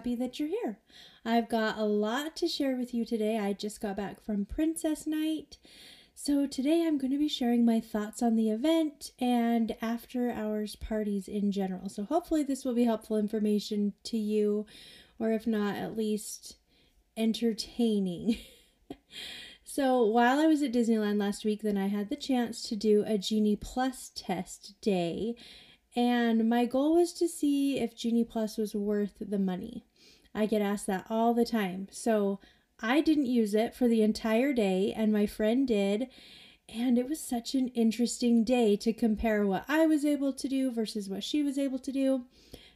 Happy that you're here. I've got a lot to share with you today. I just got back from Princess Nite. So, today I'm going to be sharing my thoughts on the event and after hours parties in general. So, hopefully, this will be helpful information to you, or if not, at least entertaining. so, while I was at Disneyland last week, then I had the chance to do a Genie Plus test day and my goal was to see if Genie Plus was worth the money. I get asked that all the time. So I didn't use it for the entire day, and my friend did. And it was such an interesting day to compare what I was able to do versus what she was able to do.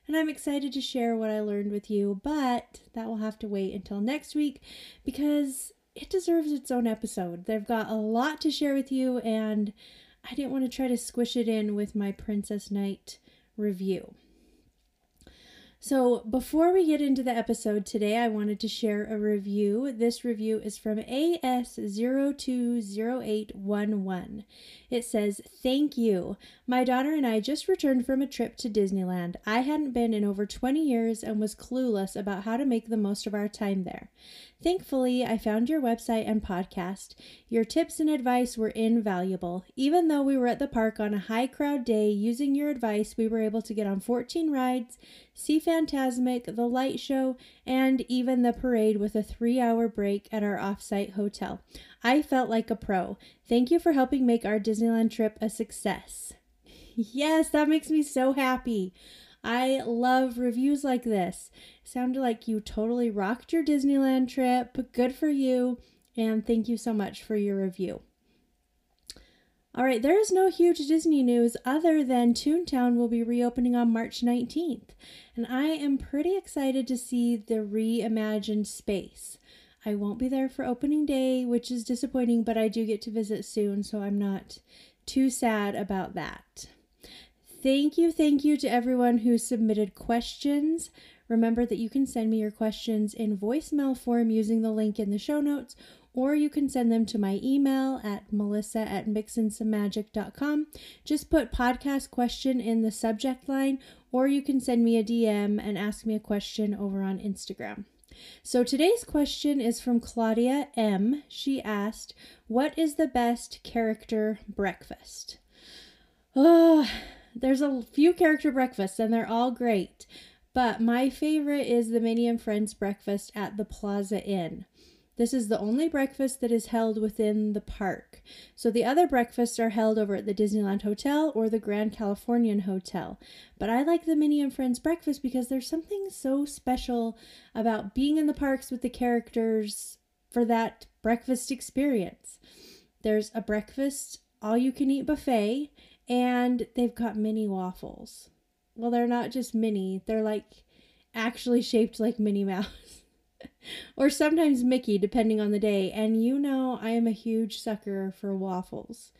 And I'm excited to share what I learned with you, but that will have to wait until next week because it deserves its own episode. They've got a lot to share with you, and I didn't want to try to squish it in with my Princess Nite review. So, before we get into the episode today, I wanted to share a review. This review is from AS020811. It says, Thank you. My daughter and I just returned from a trip to Disneyland. I hadn't been in over 20 years and was clueless about how to make the most of our time there. Thankfully, I found your website and podcast. Your tips and advice were invaluable. Even though we were at the park on a high crowd day, using your advice, we were able to get on 14 rides, see Fantasmic, the light show, and even the parade with a three hour break at our offsite hotel. I felt like a pro. Thank you for helping make our Disneyland trip a success. Yes, that makes me so happy. I love reviews like this. Sounded like you totally rocked your Disneyland trip. Good for you. And thank you so much for your review. All right, there is no huge Disney news other than Toontown will be reopening on March 19th. And I am pretty excited to see the reimagined space. I won't be there for opening day, which is disappointing, but I do get to visit soon, so I'm not too sad about that. Thank you, thank you to everyone who submitted questions. Remember that you can send me your questions in voicemail form using the link in the show notes, or you can send them to my email at melissa at mixinsomemagic.com. Just put podcast question in the subject line, or you can send me a DM and ask me a question over on Instagram. So today's question is from Claudia M. She asked, What is the best character breakfast? Oh, there's a few character breakfasts and they're all great. But my favorite is the Minnie and Friends breakfast at the Plaza Inn. This is the only breakfast that is held within the park. So the other breakfasts are held over at the Disneyland Hotel or the Grand Californian Hotel. But I like the Minnie and Friends breakfast because there's something so special about being in the parks with the characters for that breakfast experience. There's a breakfast all you can eat buffet and they've got mini waffles. Well, they're not just mini, they're like actually shaped like Minnie Mouse. or sometimes Mickey, depending on the day. And you know, I am a huge sucker for waffles.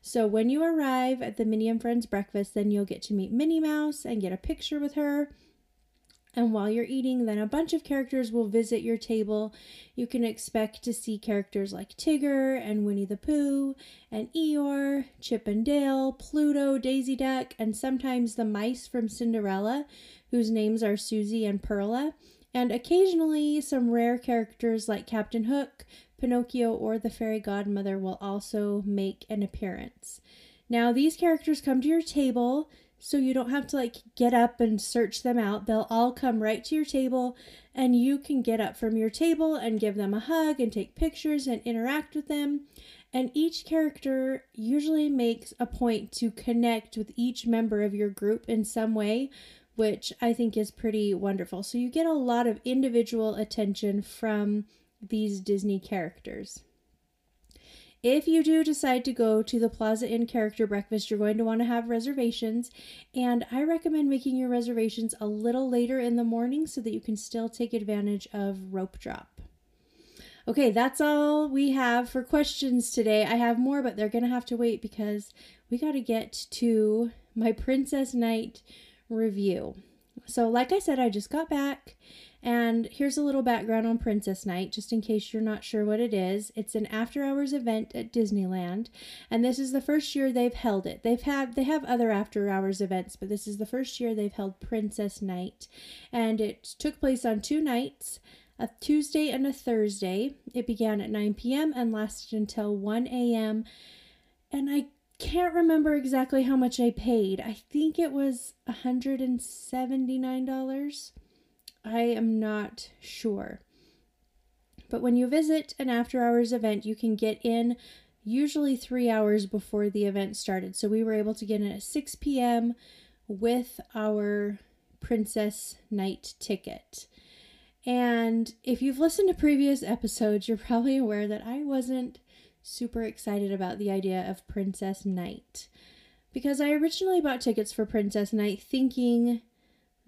So when you arrive at the Minnie and Friends breakfast, then you'll get to meet Minnie Mouse and get a picture with her. And while you're eating, then a bunch of characters will visit your table. You can expect to see characters like Tigger and Winnie the Pooh and Eeyore, Chip and Dale, Pluto, Daisy Duck, and sometimes the mice from Cinderella, whose names are Susie and Perla. And occasionally, some rare characters like Captain Hook, Pinocchio, or the Fairy Godmother will also make an appearance. Now, these characters come to your table so you don't have to like get up and search them out. They'll all come right to your table and you can get up from your table and give them a hug and take pictures and interact with them. And each character usually makes a point to connect with each member of your group in some way, which I think is pretty wonderful. So you get a lot of individual attention from these Disney characters. If you do decide to go to the Plaza Inn character breakfast, you're going to want to have reservations. And I recommend making your reservations a little later in the morning so that you can still take advantage of rope drop. Okay, that's all we have for questions today. I have more, but they're going to have to wait because we got to get to my Princess Nite review. So, like I said, I just got back and here's a little background on Princess Nite, just in case you're not sure what it is. It's an after hours event at Disneyland, and this is the first year they've held it. They've had they have other after hours events, but this is the first year they've held Princess Nite. And it took place on two nights, a Tuesday and a Thursday. It began at 9 p.m. and lasted until 1 a.m. And I can't remember exactly how much I paid. I think it was $179. I am not sure. But when you visit an after hours event, you can get in usually three hours before the event started. So we were able to get in at 6 p.m. with our Princess Nite ticket. And if you've listened to previous episodes, you're probably aware that I wasn't super excited about the idea of Princess Nite. Because I originally bought tickets for Princess Nite thinking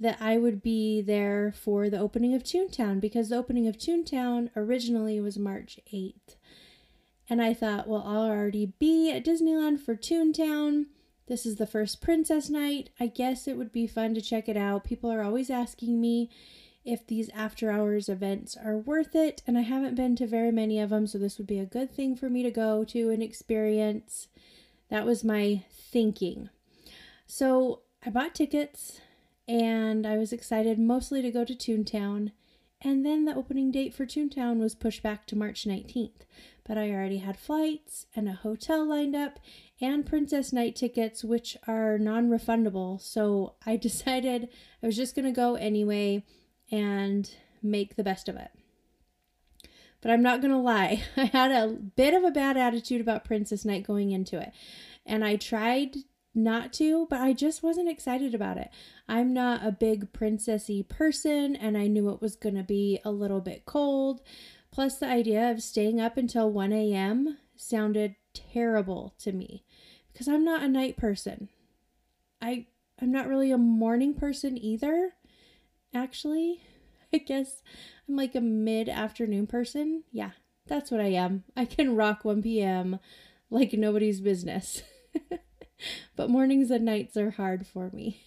that I would be there for the opening of Toontown because the opening of Toontown originally was March 8th. And I thought, well, I'll already be at Disneyland for Toontown. This is the first Princess Nite. I guess it would be fun to check it out. People are always asking me if these after hours events are worth it, and I haven't been to very many of them, so this would be a good thing for me to go to and experience. That was my thinking. So I bought tickets and I was excited mostly to go to Toontown. And then the opening date for Toontown was pushed back to March 19th. But I already had flights and a hotel lined up and Princess Nite tickets, which are non refundable. So I decided I was just going to go anyway and make the best of it. But I'm not going to lie, I had a bit of a bad attitude about Princess Nite going into it. And I tried not to, but I just wasn't excited about it. I'm not a big princessy person, and I knew it was going to be a little bit cold. Plus, the idea of staying up until 1 a.m. sounded terrible to me because I'm not a night person. I I'm not really a morning person either. Actually, I guess I'm like a mid-afternoon person. Yeah, that's what I am. I can rock 1 p.m. like nobody's business. but mornings and nights are hard for me.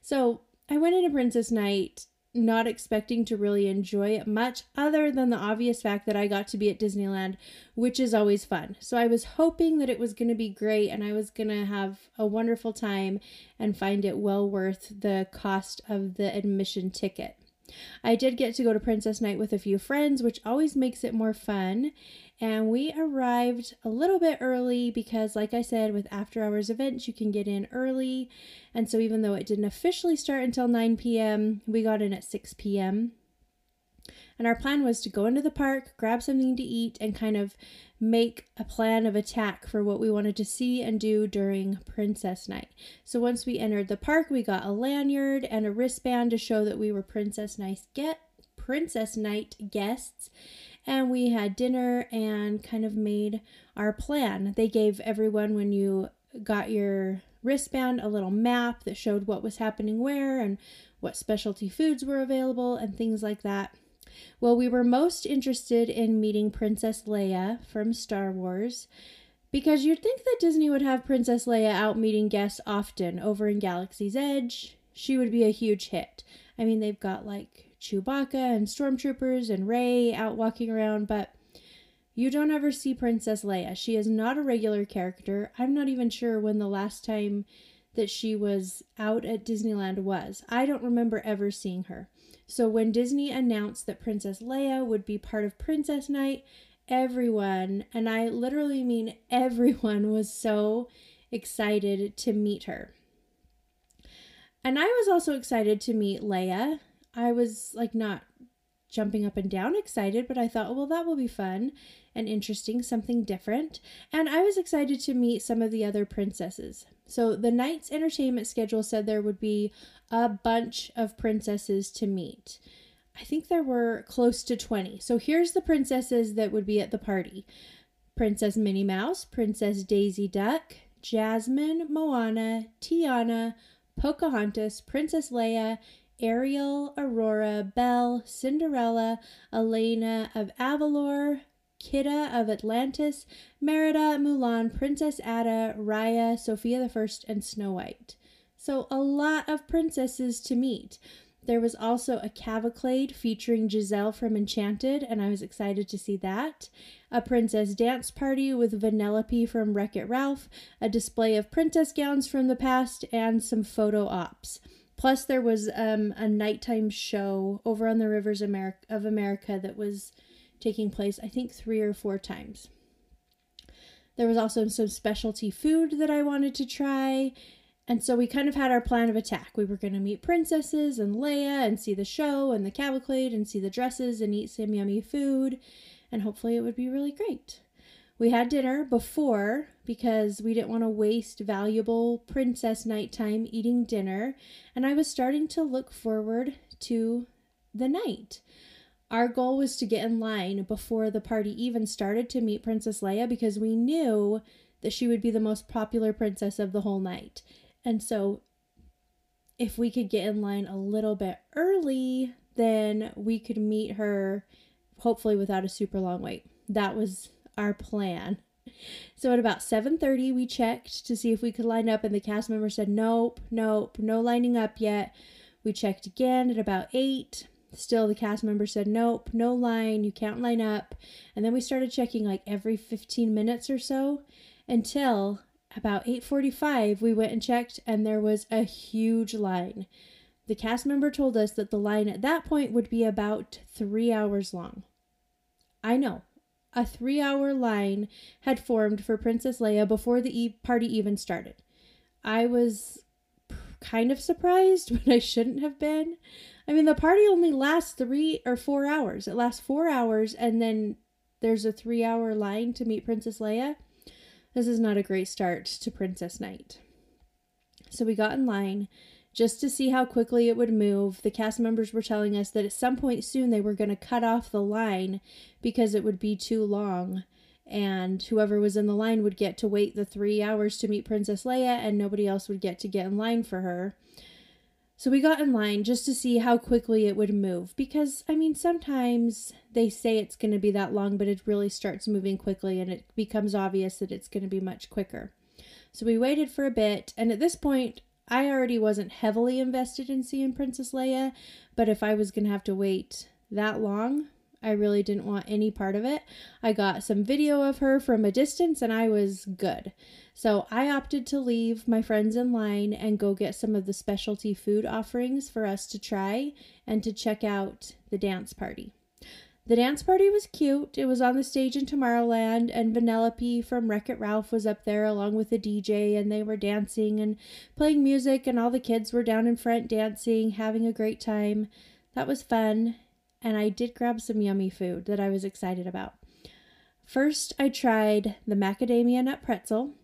So I went into Princess Nite not expecting to really enjoy it much, other than the obvious fact that I got to be at Disneyland, which is always fun. So I was hoping that it was going to be great and I was going to have a wonderful time and find it well worth the cost of the admission ticket. I did get to go to Princess Nite with a few friends, which always makes it more fun. And we arrived a little bit early because, like I said, with after hours events, you can get in early. And so, even though it didn't officially start until 9 p.m., we got in at 6 p.m. And our plan was to go into the park, grab something to eat, and kind of make a plan of attack for what we wanted to see and do during Princess Nite. So once we entered the park, we got a lanyard and a wristband to show that we were Princess Nite get Princess Nite guests and we had dinner and kind of made our plan. They gave everyone, when you got your wristband, a little map that showed what was happening where and what specialty foods were available and things like that. Well, we were most interested in meeting Princess Leia from Star Wars because you'd think that Disney would have Princess Leia out meeting guests often over in Galaxy's Edge. She would be a huge hit. I mean, they've got like Chewbacca and stormtroopers and Rey out walking around, but you don't ever see Princess Leia. She is not a regular character. I'm not even sure when the last time that she was out at Disneyland was. I don't remember ever seeing her. So when Disney announced that Princess Leia would be part of Princess Nite, everyone, and I literally mean everyone, was so excited to meet her. And I was also excited to meet Leia. I was like not jumping up and down excited, but I thought, well, that will be fun and interesting, something different. And I was excited to meet some of the other princesses. So the night's entertainment schedule said there would be a bunch of princesses to meet. I think there were close to 20. So here's the princesses that would be at the party Princess Minnie Mouse, Princess Daisy Duck, Jasmine, Moana, Tiana, Pocahontas, Princess Leia, Ariel, Aurora, Belle, Cinderella, Elena of Avalor, Kida of Atlantis, Merida, Mulan, Princess Atta, Raya, Sofia the First, and Snow White. So a lot of princesses to meet. There was also a cavalcade featuring Giselle from Enchanted, and I was excited to see that. A princess dance party with Vanellope from Wreck It Ralph, a display of princess gowns from the past, and some photo ops. Plus, there was um, a nighttime show over on the rivers Ameri- of America that was taking place, I think, three or four times. There was also some specialty food that I wanted to try. And so we kind of had our plan of attack. We were going to meet princesses and Leia and see the show and the cavalcade and see the dresses and eat some yummy food. And hopefully it would be really great. We had dinner before because we didn't want to waste valuable princess nighttime eating dinner. And I was starting to look forward to the night. Our goal was to get in line before the party even started to meet Princess Leia because we knew that she would be the most popular princess of the whole night. And so, if we could get in line a little bit early, then we could meet her hopefully without a super long wait. That was our plan. So at about 7:30 we checked to see if we could line up and the cast member said nope, nope, no lining up yet. We checked again at about 8 Still, the cast member said, Nope, no line, you can't line up. And then we started checking like every 15 minutes or so until about 8:45 we went and checked and there was a huge line. The cast member told us that the line at that point would be about 3 hours long. I know. A 3-hour line had formed for Princess Leia before the e- party even started. I was kind of surprised, but I shouldn't have been. I mean, the party only lasts three or four hours. It lasts four hours, and then there's a three hour line to meet Princess Leia. This is not a great start to Princess Nite. So we got in line just to see how quickly it would move. The cast members were telling us that at some point soon they were going to cut off the line because it would be too long. And whoever was in the line would get to wait the three hours to meet Princess Leia, and nobody else would get to get in line for her. So we got in line just to see how quickly it would move because, I mean, sometimes they say it's going to be that long, but it really starts moving quickly and it becomes obvious that it's going to be much quicker. So we waited for a bit, and at this point, I already wasn't heavily invested in seeing Princess Leia, but if I was going to have to wait that long, I really didn't want any part of it. I got some video of her from a distance and I was good. So I opted to leave my friends in line and go get some of the specialty food offerings for us to try and to check out the dance party. The dance party was cute. It was on the stage in Tomorrowland, and Vanellope from Wreck It Ralph was up there along with the DJ, and they were dancing and playing music, and all the kids were down in front dancing, having a great time. That was fun and I did grab some yummy food that I was excited about. First, I tried the macadamia nut pretzel.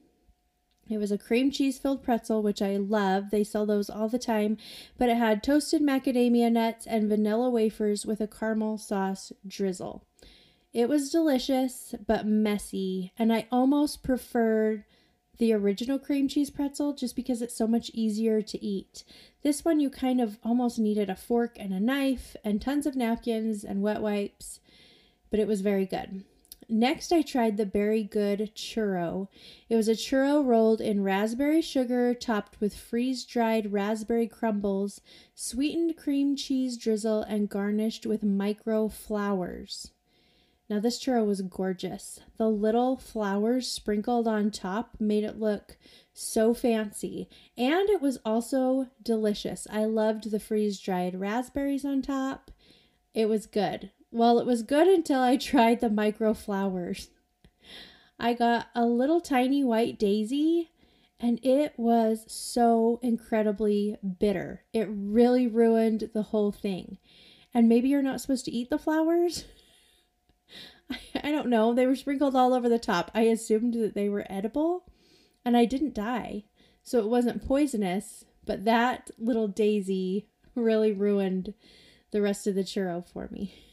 It was a cream cheese filled pretzel, which I love. They sell those all the time, but it had toasted macadamia nuts and vanilla wafers with a caramel sauce drizzle. It was delicious, but messy, and I almost preferred the original cream cheese pretzel just because it's so much easier to eat. This one, you kind of almost needed a fork and a knife and tons of napkins and wet wipes, but it was very good. Next, I tried the Berry Good churro. It was a churro rolled in raspberry sugar, topped with freeze dried raspberry crumbles, sweetened cream cheese drizzle, and garnished with micro flowers. Now, this churro was gorgeous. The little flowers sprinkled on top made it look so fancy. And it was also delicious. I loved the freeze dried raspberries on top. It was good. Well, it was good until I tried the micro flowers. I got a little tiny white daisy and it was so incredibly bitter. It really ruined the whole thing. And maybe you're not supposed to eat the flowers. I don't know. They were sprinkled all over the top. I assumed that they were edible and I didn't die. So it wasn't poisonous, but that little daisy really ruined the rest of the churro for me.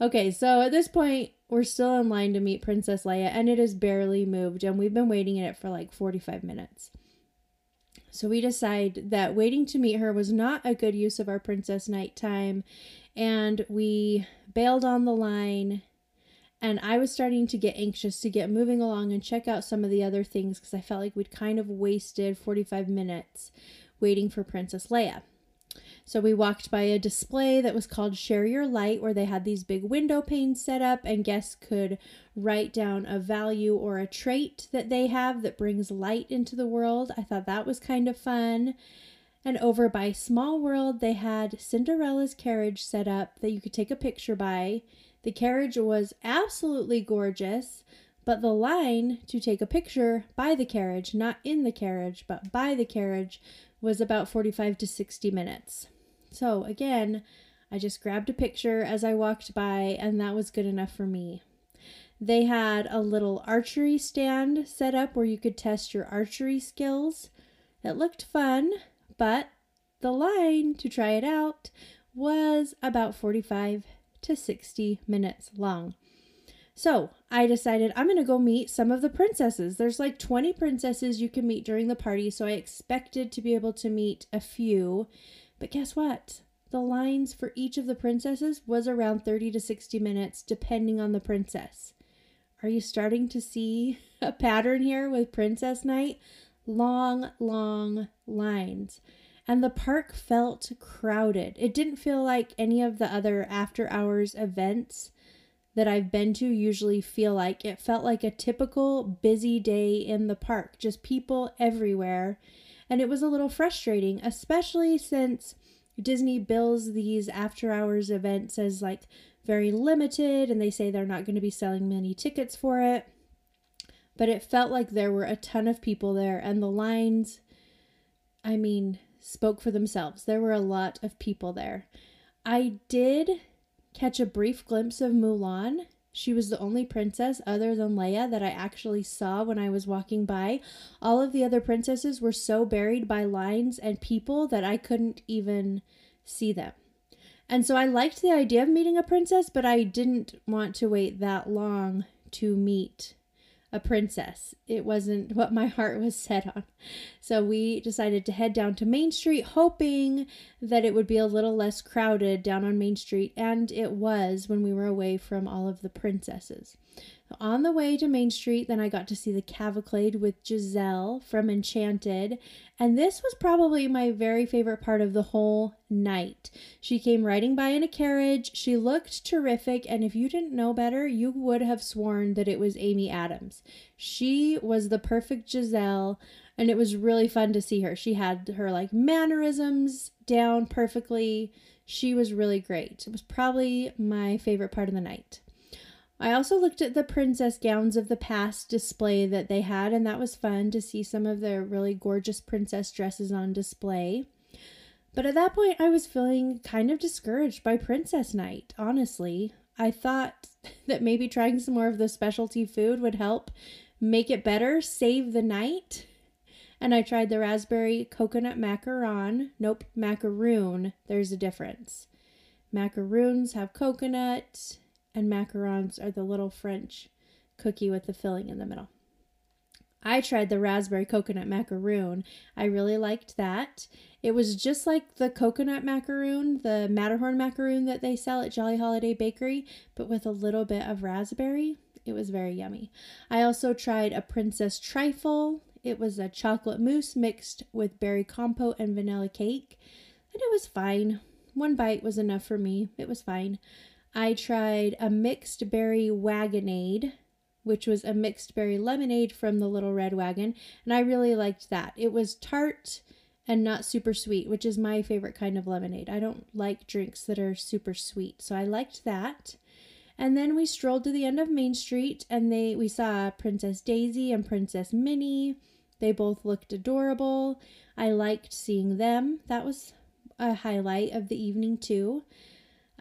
Okay, so at this point, we're still in line to meet Princess Leia, and it is barely moved, and we've been waiting in it for like 45 minutes. So we decide that waiting to meet her was not a good use of our princess night time, and we bailed on the line. And I was starting to get anxious to get moving along and check out some of the other things because I felt like we'd kind of wasted 45 minutes waiting for Princess Leia. So we walked by a display that was called Share Your Light, where they had these big window panes set up, and guests could write down a value or a trait that they have that brings light into the world. I thought that was kind of fun. And over by Small World, they had Cinderella's carriage set up that you could take a picture by. The carriage was absolutely gorgeous, but the line to take a picture by the carriage, not in the carriage, but by the carriage, was about 45 to 60 minutes. So again, I just grabbed a picture as I walked by, and that was good enough for me. They had a little archery stand set up where you could test your archery skills. It looked fun, but the line to try it out was about 45 to 60 minutes long. So I decided I'm going to go meet some of the princesses. There's like 20 princesses you can meet during the party, so I expected to be able to meet a few. But guess what? The lines for each of the princesses was around 30 to 60 minutes, depending on the princess. Are you starting to see a pattern here with Princess Nite? Long, long lines. And the park felt crowded. It didn't feel like any of the other after hours events that I've been to usually feel like. It felt like a typical busy day in the park, just people everywhere. And it was a little frustrating, especially since Disney bills these after hours events as like very limited and they say they're not going to be selling many tickets for it. But it felt like there were a ton of people there and the lines, I mean, spoke for themselves. There were a lot of people there. I did catch a brief glimpse of Mulan. She was the only princess other than Leia that I actually saw when I was walking by. All of the other princesses were so buried by lines and people that I couldn't even see them. And so I liked the idea of meeting a princess, but I didn't want to wait that long to meet a princess. It wasn't what my heart was set on. So we decided to head down to Main Street, hoping that it would be a little less crowded down on Main Street, and it was when we were away from all of the princesses. On the way to Main Street, then I got to see the cavalcade with Giselle from Enchanted, and this was probably my very favorite part of the whole night. She came riding by in a carriage. She looked terrific, and if you didn't know better, you would have sworn that it was Amy Adams. She was the perfect Giselle, and it was really fun to see her. She had her like mannerisms down perfectly. She was really great. It was probably my favorite part of the night. I also looked at the princess gowns of the past display that they had, and that was fun to see some of their really gorgeous princess dresses on display. But at that point, I was feeling kind of discouraged by Princess Nite, honestly. I thought that maybe trying some more of the specialty food would help make it better, save the night. And I tried the raspberry coconut macaron. Nope, macaroon. There's a difference. Macaroons have coconut, and macarons are the little French cookie with the filling in the middle. I tried the raspberry coconut macaroon. I really liked that. It was just like the coconut macaroon, the Matterhorn macaroon that they sell at Jolly Holiday Bakery, but with a little bit of raspberry. It was very yummy. I also tried a princess trifle. It was a chocolate mousse mixed with berry compote and vanilla cake, and it was fine. One bite was enough for me. It was fine. I tried a mixed berry wagonade, which was a mixed berry lemonade from the Little Red Wagon, and I really liked that. It was tart and not super sweet, which is my favorite kind of lemonade. I don't like drinks that are super sweet, so I liked that. And then we strolled to the end of Main Street and they we saw Princess Daisy and Princess Minnie. They both looked adorable. I liked seeing them. That was a highlight of the evening too.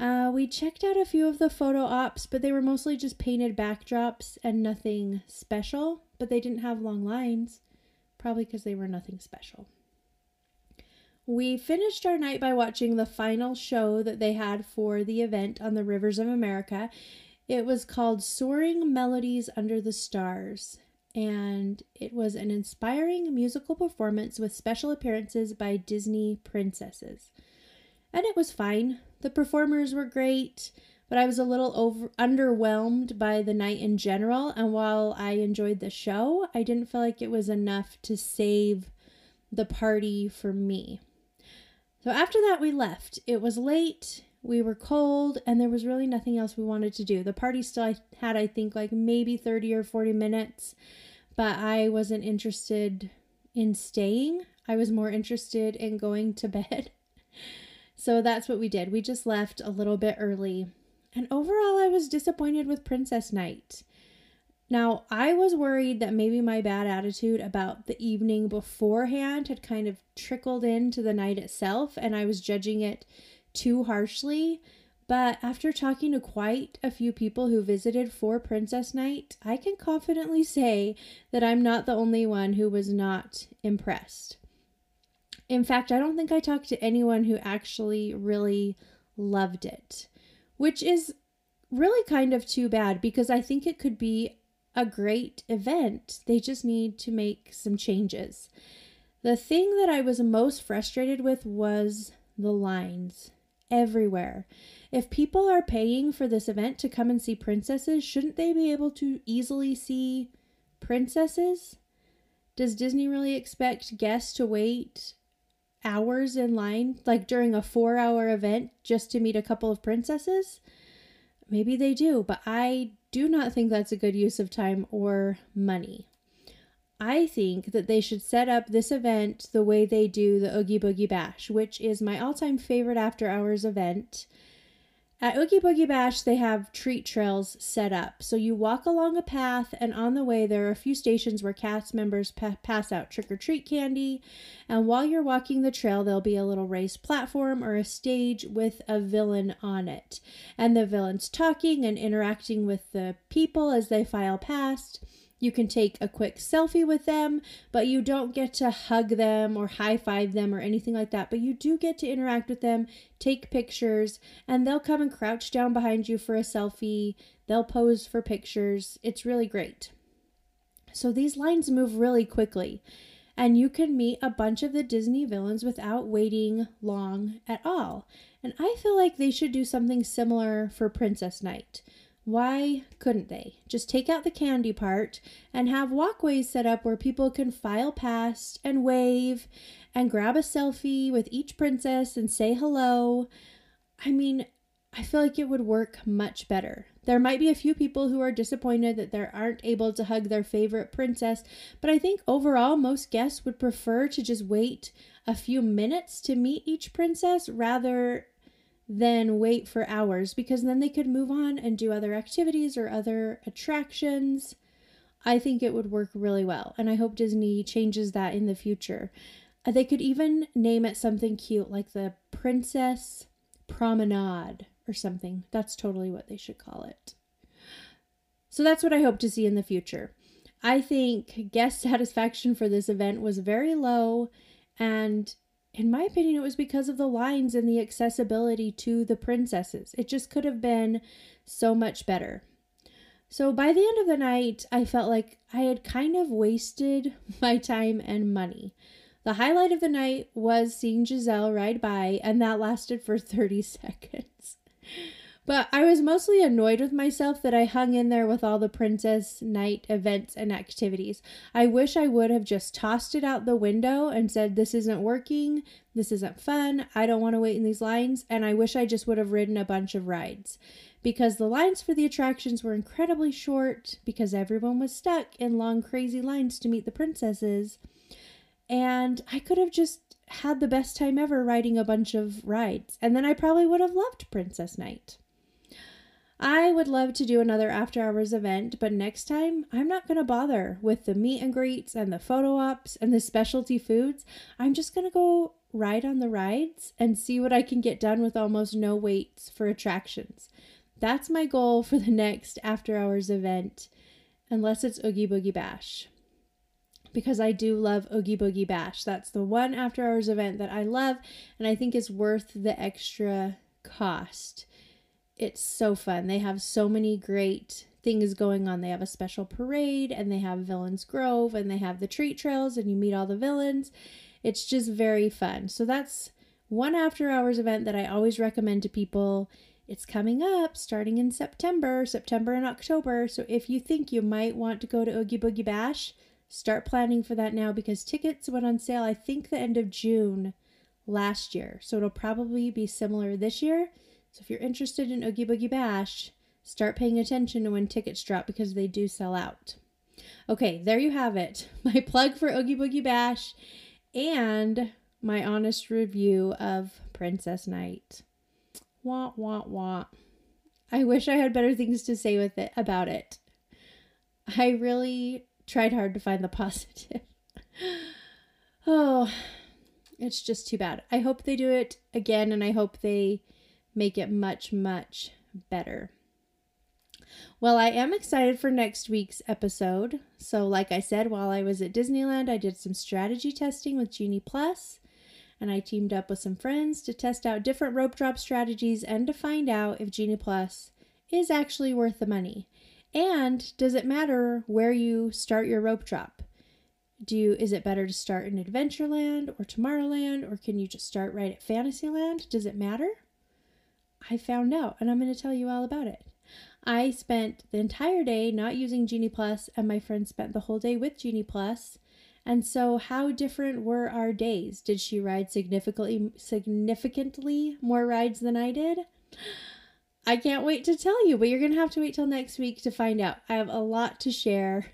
Uh, we checked out a few of the photo ops, but they were mostly just painted backdrops and nothing special. But they didn't have long lines, probably because they were nothing special. We finished our night by watching the final show that they had for the event on the Rivers of America. It was called Soaring Melodies Under the Stars, and it was an inspiring musical performance with special appearances by Disney princesses. And it was fine. The performers were great, but I was a little over underwhelmed by the night in general, and while I enjoyed the show, I didn't feel like it was enough to save the party for me. So after that, we left. It was late, we were cold, and there was really nothing else we wanted to do. The party still had, I think, like maybe 30 or 40 minutes, but I wasn't interested in staying. I was more interested in going to bed. So that's what we did. We just left a little bit early. And overall, I was disappointed with Princess Nite. Now, I was worried that maybe my bad attitude about the evening beforehand had kind of trickled into the night itself, and I was judging it too harshly. But after talking to quite a few people who visited for Princess Nite, I can confidently say that I'm not the only one who was not impressed. In fact, I don't think I talked to anyone who actually really loved it, which is really kind of too bad because I think it could be a great event. They just need to make some changes. The thing that I was most frustrated with was the lines everywhere. If people are paying for this event to come and see princesses, shouldn't they be able to easily see princesses? Does Disney really expect guests to wait hours in line, like during a four hour event, just to meet a couple of princesses? Maybe they do, but I do not think that's a good use of time or money. I think that they should set up this event the way they do the Oogie Boogie Bash, which is my all time favorite after hours event. At Oogie Boogie Bash, they have treat trails set up. So you walk along a path, and on the way, there are a few stations where cast members pa- pass out trick or treat candy. And while you're walking the trail, there'll be a little raised platform or a stage with a villain on it. And the villain's talking and interacting with the people as they file past. You can take a quick selfie with them, but you don't get to hug them or high five them or anything like that. But you do get to interact with them, take pictures, and they'll come and crouch down behind you for a selfie. They'll pose for pictures. It's really great. So these lines move really quickly, and you can meet a bunch of the Disney villains without waiting long at all. And I feel like they should do something similar for Princess Nite. Why couldn't they? Just take out the candy part and have walkways set up where people can file past and wave and grab a selfie with each princess and say hello. I mean, I feel like it would work much better. There might be a few people who are disappointed that they aren't able to hug their favorite princess, but I think overall most guests would prefer to just wait a few minutes to meet each princess rather than wait for hours because then they could move on and do other activities or other attractions. I think it would work really well, and I hope Disney changes that in the future. Uh, they could even name it something cute like the Princess Promenade or something. That's totally what they should call it. So that's what I hope to see in the future. I think guest satisfaction for this event was very low, and in my opinion, it was because of the lines and the accessibility to the princesses. It just could have been so much better. So by the end of the night, I felt like I had kind of wasted my time and money. The highlight of the night was seeing Giselle ride by, and that lasted for 30 seconds. But I was mostly annoyed with myself that I hung in there with all the Princess Nite events and activities. I wish I would have just tossed it out the window and said, This isn't working. This isn't fun. I don't want to wait in these lines. And I wish I just would have ridden a bunch of rides because the lines for the attractions were incredibly short because everyone was stuck in long, crazy lines to meet the princesses. And I could have just had the best time ever riding a bunch of rides. And then I probably would have loved Princess Nite. I would love to do another after hours event, but next time I'm not going to bother with the meet and greets and the photo ops and the specialty foods. I'm just going to go ride on the rides and see what I can get done with almost no waits for attractions. That's my goal for the next after hours event, unless it's Oogie Boogie Bash. because I do love Oogie Boogie Bash. That's the one after hours event that I love and I think is worth the extra cost. It's so fun. They have so many great things going on. They have a special parade and they have Villains Grove and they have the treat trails and you meet all the villains. It's just very fun. So that's one after hours event that I always recommend to people. It's coming up starting in September, September and October. So if you think you might want to go to Oogie Boogie Bash, start planning for that now because tickets went on sale, I think, the end of June last year. So it'll probably be similar this year. So if you're interested in Oogie Boogie Bash, start paying attention to when tickets drop because they do sell out. Okay, there you have it. My plug for Oogie Boogie Bash and my honest review of Princess Nite. Wah wah wah. I wish I had better things to say with it about it. I really tried hard to find the positive. oh, it's just too bad. I hope they do it again and I hope they make it much, much better. Well, I am excited for next week's episode. So, like I said, while I was at Disneyland, I did some strategy testing with Genie Plus, and I teamed up with some friends to test out different rope drop strategies and to find out if Genie Plus is actually worth the money. And does it matter where you start your rope drop? Do you is it better to start in Adventureland or Tomorrowland or can you just start right at Fantasyland? Does it matter? I found out and I'm going to tell you all about it. I spent the entire day not using Genie Plus, and my friend spent the whole day with Genie Plus. And so, how different were our days? Did she ride significantly significantly more rides than I did? I can't wait to tell you, but you're going to have to wait till next week to find out. I have a lot to share,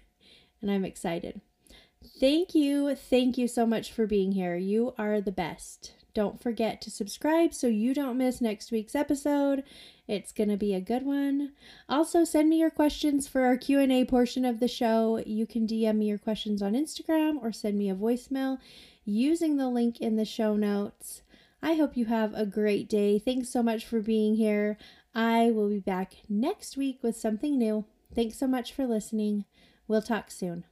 and I'm excited. Thank you. Thank you so much for being here. You are the best. Don't forget to subscribe so you don't miss next week's episode. It's going to be a good one. Also, send me your questions for our Q&A portion of the show. You can DM me your questions on Instagram or send me a voicemail using the link in the show notes. I hope you have a great day. Thanks so much for being here. I will be back next week with something new. Thanks so much for listening. We'll talk soon.